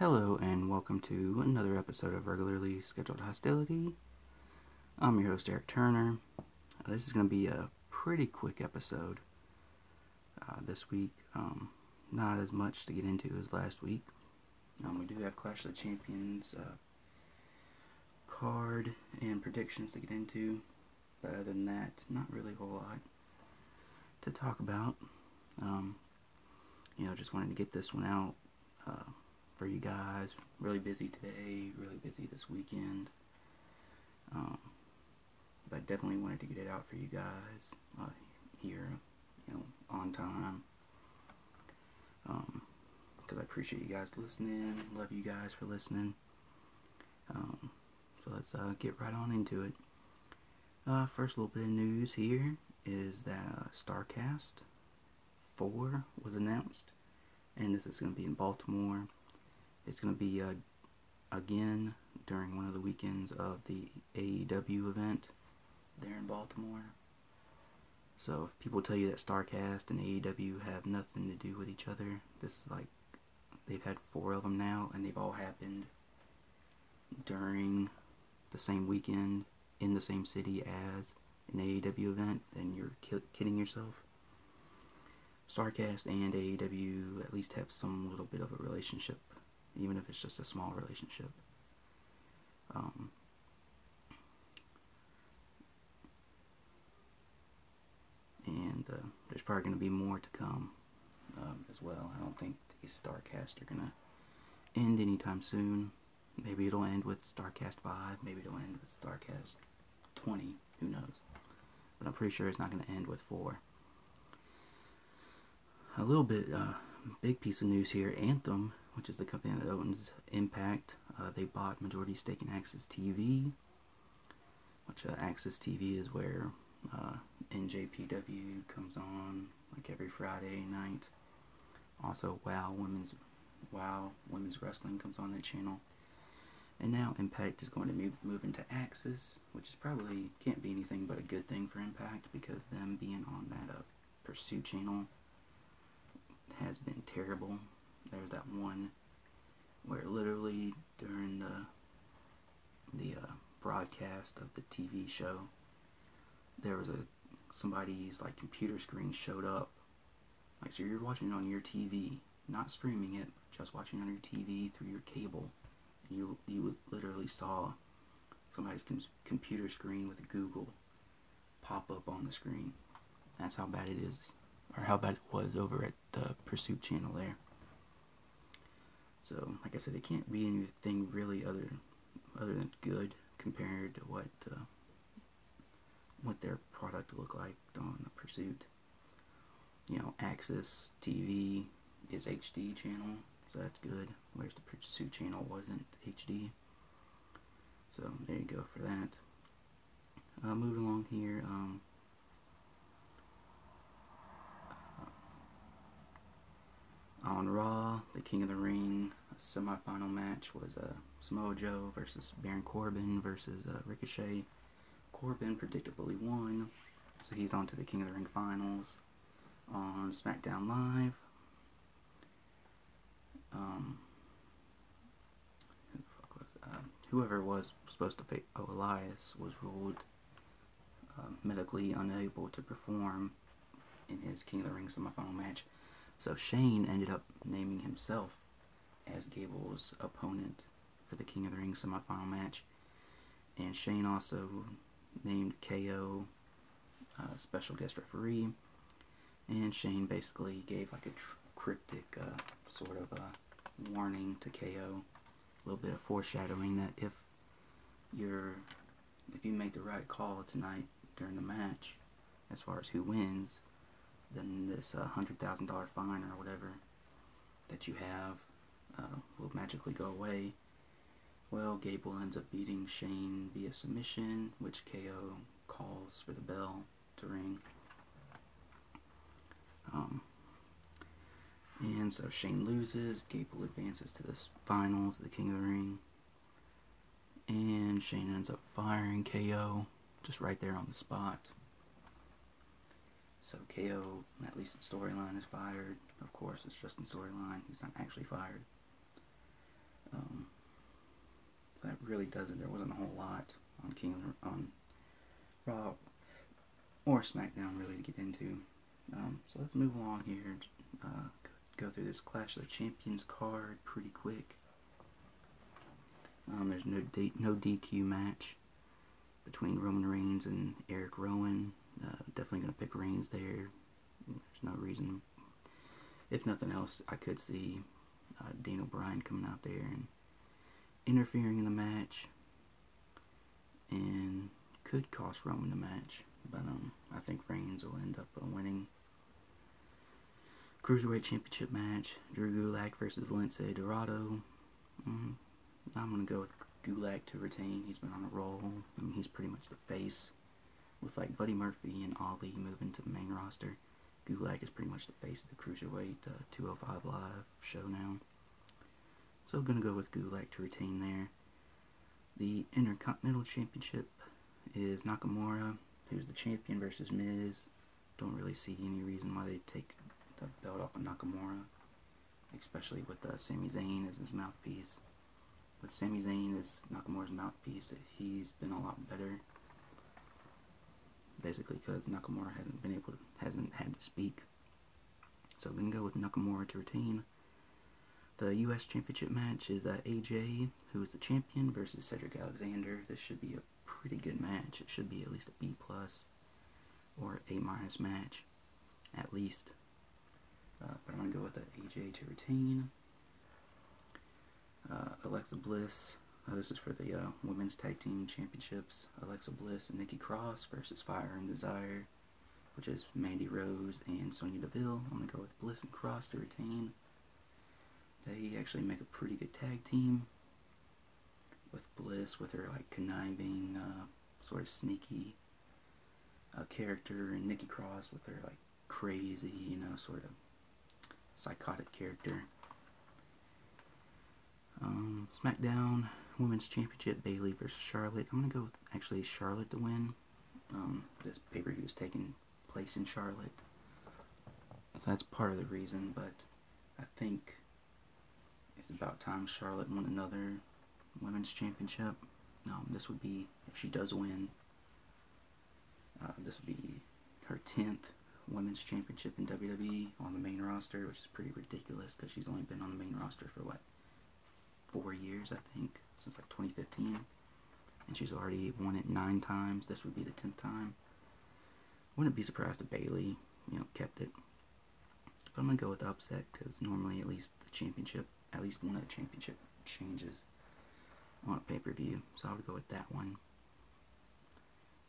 Hello, and welcome to another episode of Regularly Scheduled Hostility. I'm your host, Eric Turner. Uh, this is going to be a pretty quick episode uh, this week. Um, not as much to get into as last week. Um, we do have Clash of the Champions uh, card and predictions to get into, but other than that, not really a whole lot to talk about. Um, you know, just wanted to get this one out. For you guys. Really busy today, really busy this weekend. Um, but definitely wanted to get it out for you guys uh, here, you know, on time. Because um, I appreciate you guys listening. Love you guys for listening. Um, so let's uh, get right on into it. Uh, first little bit of news here is that uh, Starrcast 4 was announced. And this is going to be in Baltimore. It's going to be uh, again during one of the weekends of the AEW event there in Baltimore. So if people tell you that Starrcast and AEW have nothing to do with each other, this is like they've had four of them now, and they've all happened during the same weekend in the same city as an AEW event, then you're ki kidding yourself. Starrcast and AEW at least have some little bit of a relationship even if it's just a small relationship. Um, and uh, there's probably going to be more to come um, as well. I don't think these Starrcast are going to end anytime soon. Maybe it'll end with Starrcast 5, maybe it'll end with Starrcast 20, who knows. But I'm pretty sure it's not going to end with 4. A little bit, uh, big piece of news here, Anthem which is the company that owns Impact. Uh, they bought majority stake in AXS TV, which uh, AXS TV is where uh, NJPW comes on like every Friday night. Also, WoW Women's WoW Women's Wrestling comes on that channel. And now Impact is going to move, move into AXS, which is probably can't be anything but a good thing for Impact because them being on that uh, Pursuit channel has been terrible there's that one where literally during the the uh, broadcast of the TV show, there was a somebody's like computer screen showed up. Like so, you're watching it on your TV, not streaming it, just watching it on your TV through your cable, and you you literally saw somebody's com computer screen with Google pop up on the screen. That's how bad it is, or how bad it was over at the Pursuit channel there. So, like I said, it can't be anything really other other than good compared to what uh, what their product looked like on the Pursuit. You know, AXS TV is HD channel, so that's good. Whereas the Pursuit channel wasn't HD. So there you go for that. Uh, moving along here. Um, On Raw, the King of the Ring semifinal match was uh, Samoa Joe versus Baron Corbin versus uh, Ricochet. Corbin predictably won, so he's on to the King of the Ring finals on SmackDown Live. Um, who was, uh, whoever was supposed to fight oh, Elias was ruled uh, medically unable to perform in his King of the Ring semifinal match. So Shane ended up naming himself as Gable's opponent for the King of the Ring semifinal match. And Shane also named KO uh, special guest referee. And Shane basically gave like a cryptic uh, sort of warning to KO. A little bit of foreshadowing that if you're if you make the right call tonight during the match, as far as who wins, then this uh, $100,000 fine or whatever that you have uh, will magically go away. Well, Gable ends up beating Shane via submission, which KO calls for the bell to ring. Um, and so Shane loses, Gable advances to the finals, the King of the Ring. And Shane ends up firing KO just right there on the spot. So KO, at least in storyline, is fired. Of course, it's just in storyline. He's not actually fired. that really doesn't. There wasn't a whole lot on King on Raw or SmackDown really to get into. Um, so let's move along here. Uh, go through this Clash of the Champions card pretty quick. Um, there's no D no DQ match between Roman Reigns and Eric Rowan. Uh, definitely gonna pick Reigns there. There's no reason. If nothing else, I could see uh, Daniel Bryan coming out there and interfering in the match, and could cost Roman the match. But um, I think Reigns will end up uh, winning. Cruiserweight Championship match: Drew Gulak versus Lince Dorado. Mm, I'm gonna go with Gulak to retain. He's been on a roll. I mean, he's pretty much the face. With like Buddy Murphy and Ali moving to the main roster, Gulak is pretty much the face of the Cruiserweight uh, 205 Live show now. So I'm gonna go with Gulak to retain there. The Intercontinental Championship is Nakamura, who's the champion, versus Miz. Don't really see any reason why they take the belt off of Nakamura, especially with uh, Sami Zayn as his mouthpiece with Sami Zayn as Nakamura's mouthpiece, he's been a lot better. Basically, because Nakamura hasn't been able, to, hasn't had to speak. So we can go with Nakamura to retain. The U.S. Championship match is uh, AJ, who is the champion, versus Cedric Alexander. This should be a pretty good match. It should be at least a B plus or A minus match, at least. Uh, but I'm gonna go with the AJ to retain uh, Alexa Bliss. Uh, this is for the uh, Women's Tag Team Championships. Alexa Bliss and Nikki Cross versus Fire and Desire, which is Mandy Rose and Sonya Deville. I'm going to go with Bliss and Cross to retain. They actually make a pretty good tag team with Bliss, with her like conniving, uh, sort of sneaky uh, character, and Nikki Cross with her like crazy, you know, sort of psychotic character. Um, SmackDown Women's Championship, Bayley versus Charlotte. I'm going to go with actually Charlotte to win. Um, this pay-per-view is taking place in Charlotte. So that's part of the reason, but I think it's about time Charlotte won another Women's Championship. Um, this would be, if she does win, uh, this would be her 10th Women's Championship in WWE on the main roster, which is pretty ridiculous because she's only been on the main roster for what, four years, I think, since like 2015. And she's already won it nine times. This would be the tenth time. Wouldn't be surprised if Bayley, you know, kept it. But I'm gonna go with the upset because normally at least the championship, at least one of the championship changes on a pay-per-view. So I would go with that one.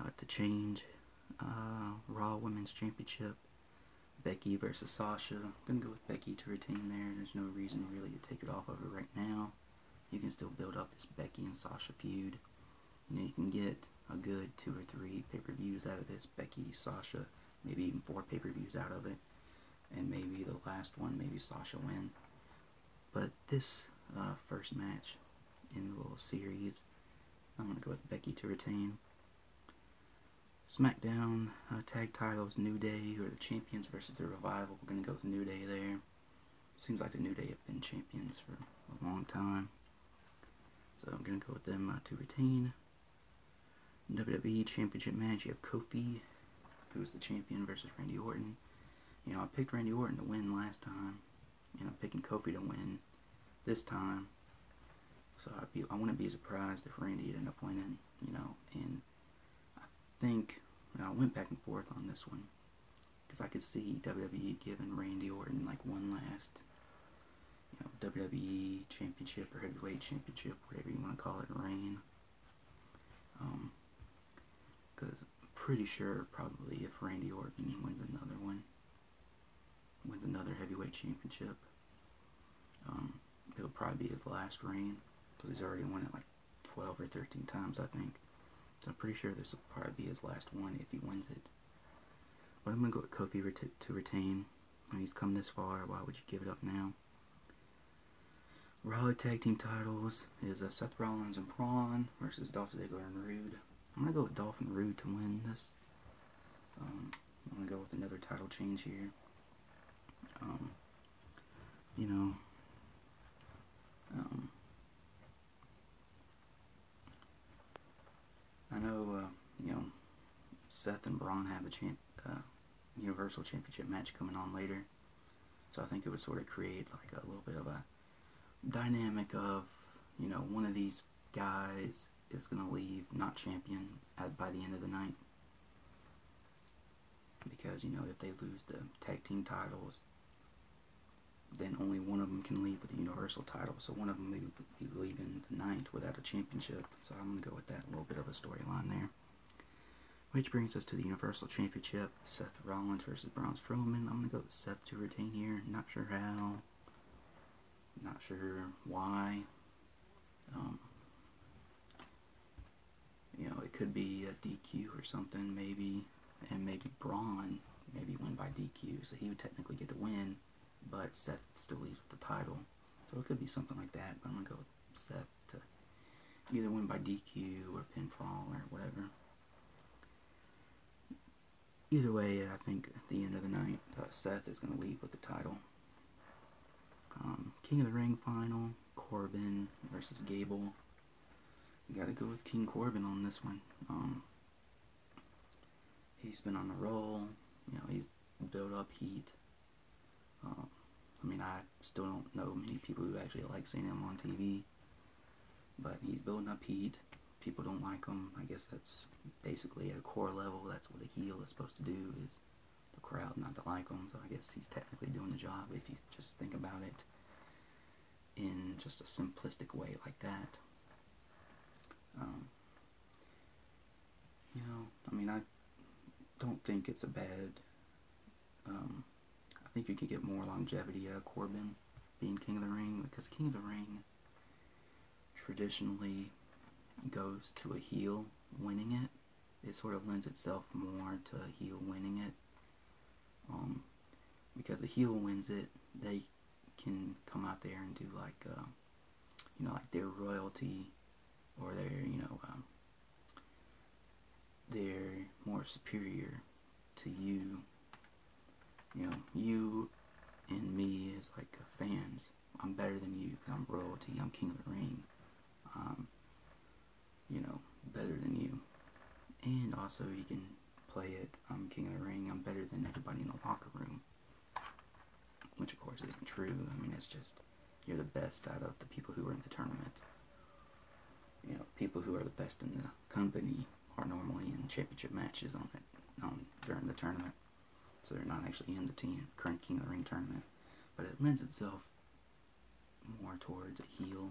Uh, to change, uh, Raw Women's Championship, Becky versus Sasha. I'm gonna go with Becky to retain there. There's no reason really to take it off of her right now you can still build up this Becky and Sasha feud. You know, you can get a good two or three pay-per-views out of this Becky, Sasha, maybe even four pay-per-views out of it. And maybe the last one, maybe Sasha win. But this uh, first match in the little series, I'm going to go with Becky to retain. SmackDown uh, tag titles, New Day, are the champions versus the Revival. We're going to go with New Day there. Seems like the New Day have been champions for a long time. So I'm going to go with them uh, to retain. WWE Championship match, you have Kofi, who is the champion, versus Randy Orton. You know, I picked Randy Orton to win last time, and I'm picking Kofi to win this time. So I'd be, I wouldn't be surprised if Randy ended up winning, you know, and I think, I went back and forth on this one, because I could see WWE giving Randy Orton, like, one last WWE Championship or Heavyweight Championship, whatever you want to call it, reign. Um, because I'm pretty sure probably if Randy Orton wins another one, wins another Heavyweight Championship, um, it'll probably be his last reign because he's already won it like 12 or 13 times, I think. So I'm pretty sure this will probably be his last one if he wins it. But I'm going to go with Kofi to retain. When he's come this far, why would you give it up now? Raw Tag Team titles is uh, Seth Rollins and Braun versus Dolph Ziggler and Roode. I'm going to go with Dolph and Roode to win this. Um, I'm going to go with another title change here. Um, you know, um, I know, uh, you know, Seth and Braun have the champ, uh, Universal Championship match coming on later. So I think it would sort of create like a little bit of a dynamic of, you know, one of these guys is going to leave not champion at, by the end of the night. Because, you know, if they lose the tag team titles, then only one of them can leave with the Universal title. So one of them may be leaving the night without a championship. So I'm going to go with that little bit of a storyline there. Which brings us to the Universal Championship. Seth Rollins versus Braun Strowman. I'm going to go with Seth to retain here. Not sure how. Not sure why. Um, you know, it could be a DQ or something, maybe. And maybe Braun maybe win by DQ. So he would technically get the win. But Seth still leaves with the title. So it could be something like that. But I'm going to go with Seth to either win by DQ or pinfall or whatever. Either way, I think at the end of the night, uh, Seth is going to leave with the title. Um, King of the Ring final, Corbin versus Gable. You got to go with King Corbin on this one. Um, he's been on a roll. You know, he's built up heat. Um, I mean, I still don't know many people who actually like seeing him on TV. But he's building up heat people don't like him. I guess that's basically at a core level, that's what a heel is supposed to do, is the crowd not to like him. So I guess he's technically doing the job if you just think about it in just a simplistic way like that. Um, you know, I mean, I don't think it's a bad. Um, I think you could get more longevity out of Corbin being King of the Ring because King of the Ring traditionally goes to a heel winning it, it sort of lends itself more to a heel winning it. Um, because the heel wins it, they can come out there and do like, uh, you know, like their royalty or their, you know, um, they're more superior to you. You know, you and me as like fans. I'm better than you because I'm royalty. I'm king of the ring. Um, you know, better than you. And also you can play it, I'm King of the Ring, I'm better than everybody in the locker room. Which of course isn't true. I mean, it's just, you're the best out of the people who are in the tournament. You know, people who are the best in the company are normally in championship matches on it um, during the tournament. So they're not actually in the team, current King of the Ring tournament. But it lends itself more towards a heel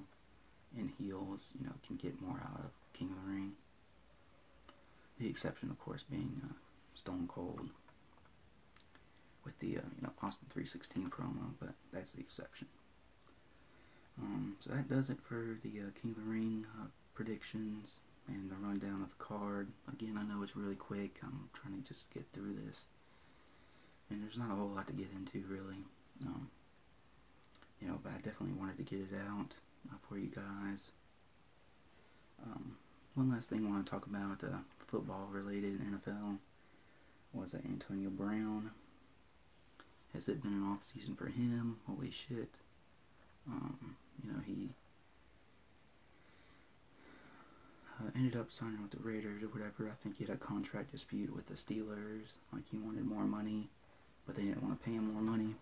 and heels, you know, can get more out of King of the Ring. The exception, of course, being uh, Stone Cold with the, uh, you know, Austin 316 promo, but that's the exception. Um, so that does it for the uh, King of the Ring uh, predictions and the rundown of the card. Again, I know it's really quick. I'm trying to just get through this. And there's not a whole lot to get into, really. Um, you know, but I definitely wanted to get it out uh, for you guys. Um, one last thing I want to talk about, uh, football related NFL, was Antonio Brown. Has it been an off season for him? Holy shit. Um, you know, he uh, ended up signing with the Raiders or whatever. I think he had a contract dispute with the Steelers. Like, he wanted more money, but they didn't want to pay him more money.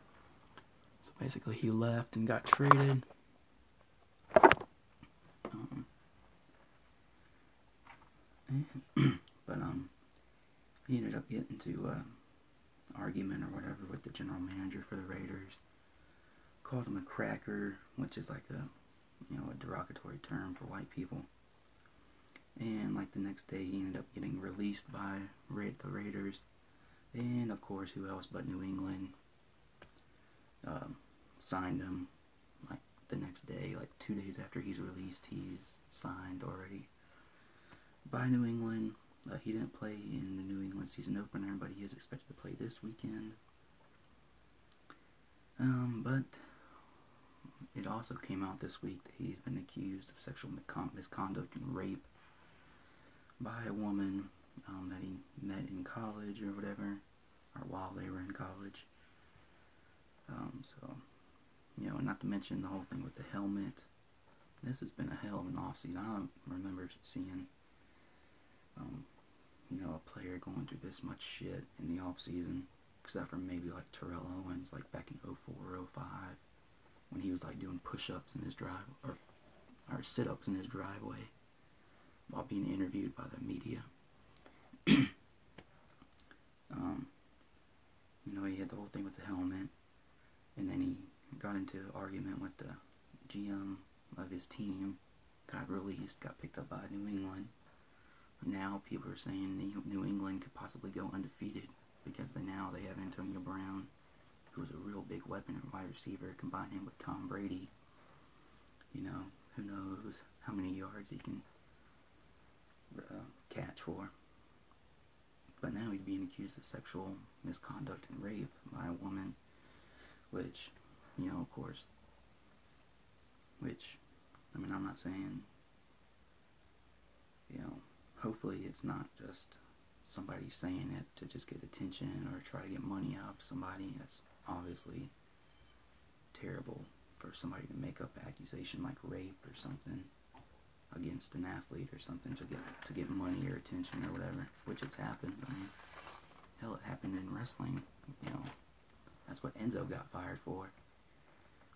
So basically, he left and got traded. but um, he ended up getting to uh, argument or whatever the general manager for the Raiders. Called him a cracker, which is like a you know a derogatory term for white people. And like the next day, he ended up getting released by Ra the Raiders, and of course, who else but New England um, signed him. Like the next day, like two days after he's released, he's signed already by New England. Uh, he didn't play in the New England season opener, but he is expected to play this weekend. Um, but it also came out this week that he's been accused of sexual misconduct and rape by a woman um, that he met in college or whatever, or while they were in college. Um, so, you know, not to mention the whole thing with the helmet. This has been a hell of an offseason. I don't remember seeing um, you know, a player going through this much shit in the off season, except for maybe like Terrell Owens, like back in 04, 05, when he was like doing push-ups in his drive or or sit-ups in his driveway while being interviewed by the media. um, you know, he had the whole thing with the helmet, and then he got into an argument with the GM of his team, got released, got picked up by New England. Now people are saying New England could possibly go undefeated because they now they have Antonio Brown, who's a real big weapon at wide receiver, combine him with Tom Brady. You know, who knows how many yards he can uh, catch for. But now he's being accused of sexual misconduct and rape by a woman, which, you know, of course, which, I mean, I'm not saying, you know, hopefully it's not just somebody saying it to just get attention or try to get money out of somebody. That's obviously terrible for somebody to make up accusation like rape or something against an athlete or something to get to get money or attention or whatever, which it's happened. I mean, hell, it happened in wrestling. You know, that's what Enzo got fired for.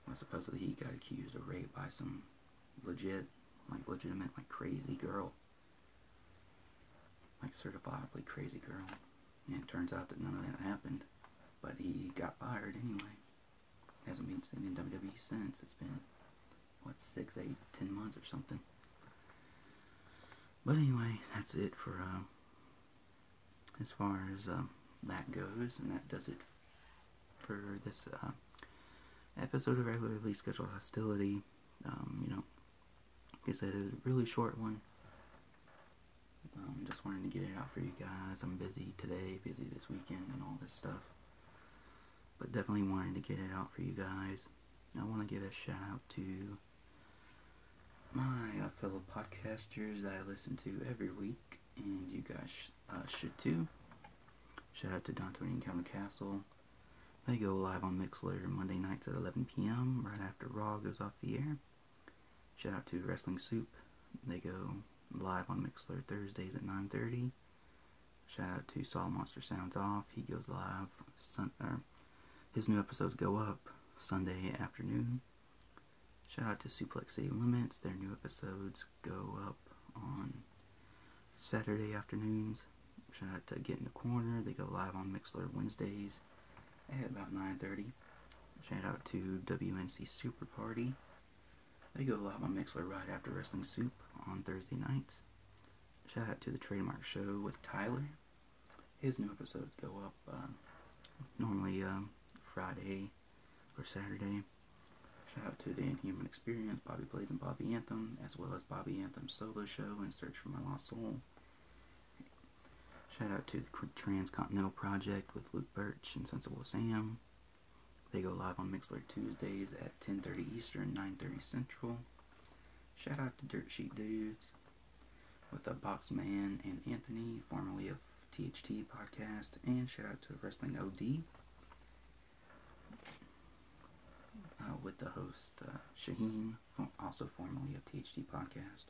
Well, supposedly he got accused of rape by some legit, like legitimate, like crazy girl, like certifiably crazy girl. And it turns out that none of that happened, but he got fired anyway. Hasn't been seen in WWE since. It's been what six, eight, ten months or something. But anyway, that's it for uh, as far as uh, that goes, and that does it for this uh, episode of regularly scheduled hostility. Um, you know, like I said, a really short one. Um, just wanted to get it out for you guys. I'm busy today, busy this weekend, and all this stuff. But definitely wanted to get it out for you guys. I want to give a shout out to my uh, fellow podcasters that I listen to every week, and you guys uh, should too. Shout out to Dante and County Castle. They go live on Mixlr Monday nights at 11 p.m. right after Raw goes off the air. Shout out to Wrestling Soup. They go live on Mixlr Thursdays at 9:30. Shout out to Saw Monster Sounds Off. He goes live. Sun, or his new episodes go up Sunday afternoon. Shout out to Suplex City Limits. Their new episodes go up on Saturday afternoons. Shout out to Get in the Corner. They go live on Mixlr Wednesdays at about 9.30. Shout out to WNC Super Party. They go live on Mixlr right after Wrestling Soup on Thursday nights. Shout out to the Trademark Show with Tyler. His new episodes go up uh, normally uh, Friday or Saturday. Shout out to the Inhuman Experience, Bobby Blades and Bobby Anthem, as well as Bobby Anthem's solo show in Search for My Lost Soul. Shout out to the Transcontinental Project with Luke Birch and Sensible Sam. They go live on Mixlr Tuesdays at 10:30 Eastern, 9:30 Central. Shout out to Dirt Sheet Dudes with a Boxman and Anthony, formerly of THT podcast, and shout out to Wrestling OD uh, with the host uh, Shaheen, also formerly of THT Podcast.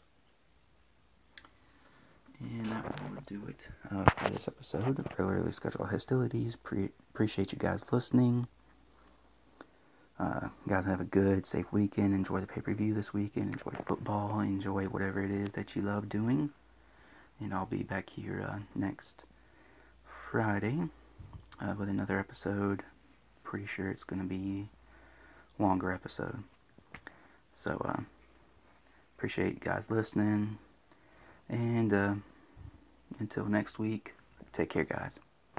And that will do it uh, for this episode Regularly Scheduled Hostilities. Pre- appreciate you guys listening. Uh, guys, have a good, safe weekend. Enjoy the pay per view this weekend. Enjoy football. Enjoy whatever it is that you love doing. And I'll be back here uh, next Friday uh, with another episode. Pretty sure it's going to be longer episode. So, uh, appreciate you guys listening. And uh, until next week, take care, guys.